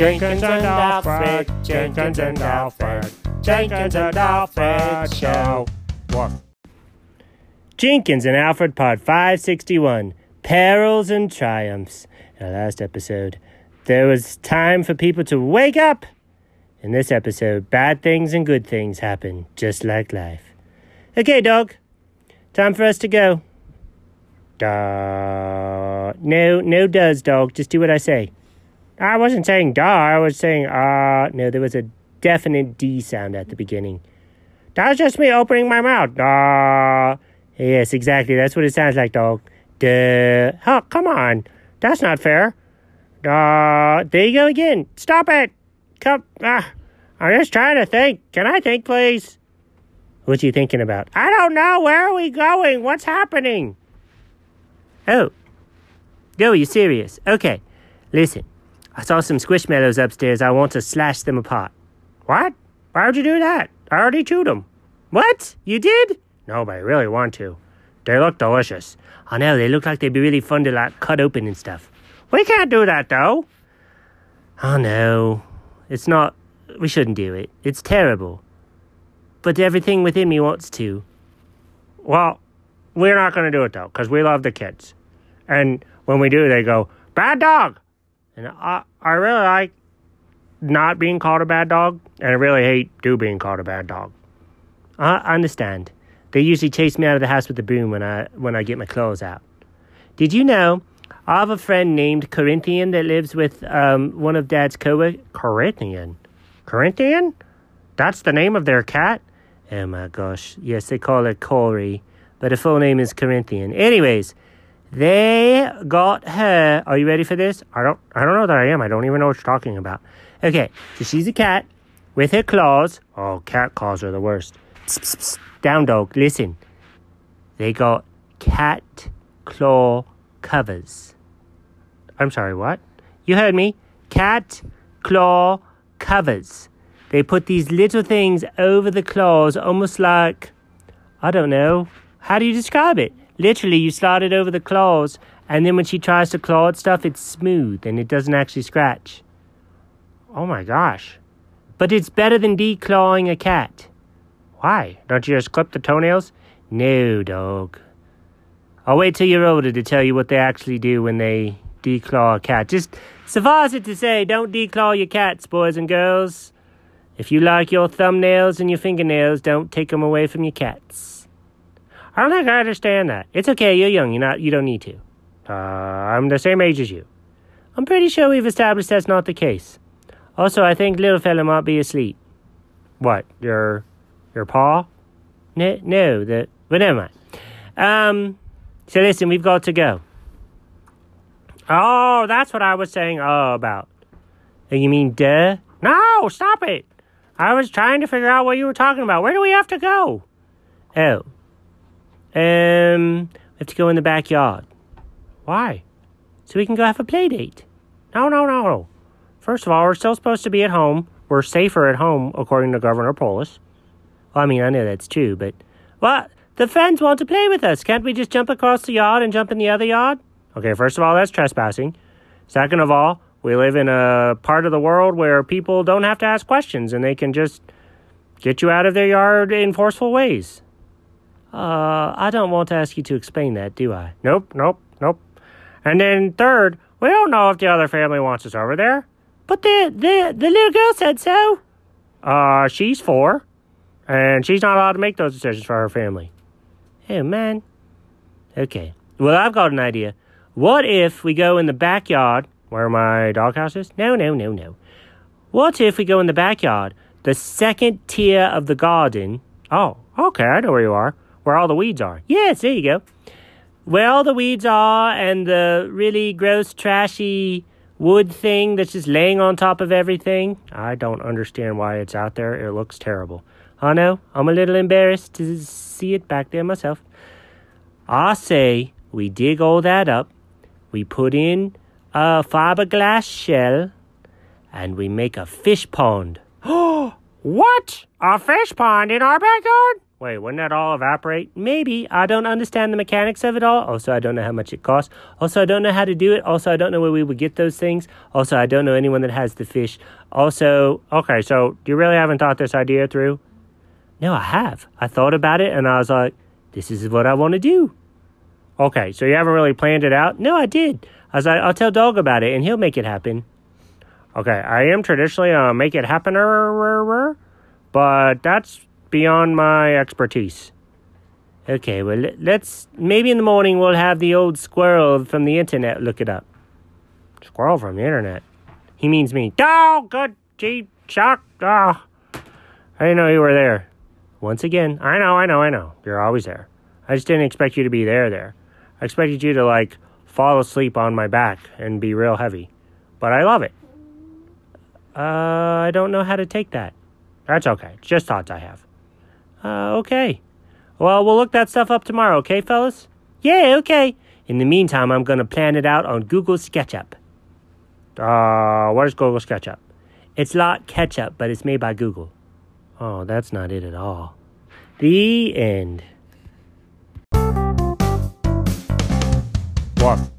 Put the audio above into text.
Jenkins and Alfred, Jenkins and Alfred, Jenkins and Alfred Show. What? Jenkins and Alfred, part 561 Perils and Triumphs. In our last episode, there was time for people to wake up. In this episode, bad things and good things happen, just like life. Okay, dog. Time for us to go. Duh. No, no does, dog. Just do what I say. I wasn't saying duh. I was saying uh. No, there was a definite D sound at the beginning. That's just me opening my mouth. Duh. Yes, exactly. That's what it sounds like, dog. Duh. Oh, come on. That's not fair. Duh. There you go again. Stop it. Come. Ah. I'm just trying to think. Can I think, please? What are you thinking about? I don't know. Where are we going? What's happening? Oh. No, you serious? Okay. Listen. I saw some squishmallows upstairs. I want to slash them apart. What? Why would you do that? I already chewed them. What? You did? No, but I really want to. They look delicious. I know, they look like they'd be really fun to like cut open and stuff. We can't do that though. Oh no. It's not we shouldn't do it. It's terrible. But everything within me wants to. Well, we're not going to do it though, because we love the kids. And when we do, they go, bad dog. And I, I really like not being called a bad dog, and I really hate do being called a bad dog. I understand. They usually chase me out of the house with a broom when I when I get my clothes out. Did you know I have a friend named Corinthian that lives with um, one of Dad's co-workers? Corinthian? Corinthian? That's the name of their cat? Oh my gosh. Yes, they call it Corey, but the full name is Corinthian. Anyways, they got her. Are you ready for this? I don't I don't know that I am. I don't even know what you're talking about. Okay, so she's a cat with her claws. Oh, cat claws are the worst. Psst, psst, psst. Down dog, listen. They got cat claw covers. I'm sorry, what? You heard me. Cat claw covers. They put these little things over the claws, almost like, I don't know, how do you describe it? Literally, you slide it over the claws, and then when she tries to claw at stuff, it's smooth and it doesn't actually scratch. Oh my gosh. But it's better than declawing a cat. Why? Don't you just clip the toenails? No, dog. I'll wait till you're older to tell you what they actually do when they declaw a cat. Just suffice it to say, don't declaw your cats, boys and girls. If you like your thumbnails and your fingernails, don't take them away from your cats. I don't think I understand that. It's okay, you're young, you're not, you don't need to. Uh, I'm the same age as you. I'm pretty sure we've established that's not the case. Also, I think little fella might be asleep. What, your, your paw? No, no, the, but never mind. Um, so listen, we've got to go. Oh, that's what I was saying oh about. You mean duh? No, stop it. I was trying to figure out what you were talking about. Where do we have to go? Oh. Um, we have to go in the backyard. Why? So we can go have a play date. No, no, no. First of all, we're still supposed to be at home. We're safer at home, according to Governor Polis. Well, I mean, I know that's true, but. Well, the friends want to play with us. Can't we just jump across the yard and jump in the other yard? Okay, first of all, that's trespassing. Second of all, we live in a part of the world where people don't have to ask questions and they can just get you out of their yard in forceful ways. Uh, I don't want to ask you to explain that, do I? Nope, nope, nope. And then third, we don't know if the other family wants us over there. But the the the little girl said so. Uh, she's four, and she's not allowed to make those decisions for her family. Oh man. Okay. Well, I've got an idea. What if we go in the backyard where my doghouse is? No, no, no, no. What if we go in the backyard, the second tier of the garden? Oh, okay, I know where you are. Where all the weeds are. Yes, there you go. Where all the weeds are and the really gross, trashy wood thing that's just laying on top of everything. I don't understand why it's out there. It looks terrible. I know. I'm a little embarrassed to see it back there myself. I say we dig all that up, we put in a fiberglass shell, and we make a fish pond. What? A fish pond in our backyard? Wait, wouldn't that all evaporate? Maybe. I don't understand the mechanics of it all. Also, I don't know how much it costs. Also, I don't know how to do it. Also, I don't know where we would get those things. Also, I don't know anyone that has the fish. Also, okay, so you really haven't thought this idea through? No, I have. I thought about it and I was like, this is what I want to do. Okay, so you haven't really planned it out? No, I did. I was like, I'll tell Dog about it and he'll make it happen. Okay, I am traditionally a make it happener, but that's beyond my expertise. Okay, well, let's maybe in the morning we'll have the old squirrel from the internet look it up. Squirrel from the internet? He means me. Oh, good, gee, shock. Ah, I didn't know you were there. Once again, I know, I know, I know. You're always there. I just didn't expect you to be there, there. I expected you to, like, fall asleep on my back and be real heavy. But I love it. Uh, I don't know how to take that. That's okay. Just thoughts I have. Uh, okay. Well, we'll look that stuff up tomorrow, okay, fellas? Yeah, okay. In the meantime, I'm gonna plan it out on Google SketchUp. Uh, what is Google SketchUp? It's like ketchup, but it's made by Google. Oh, that's not it at all. The end. Woof.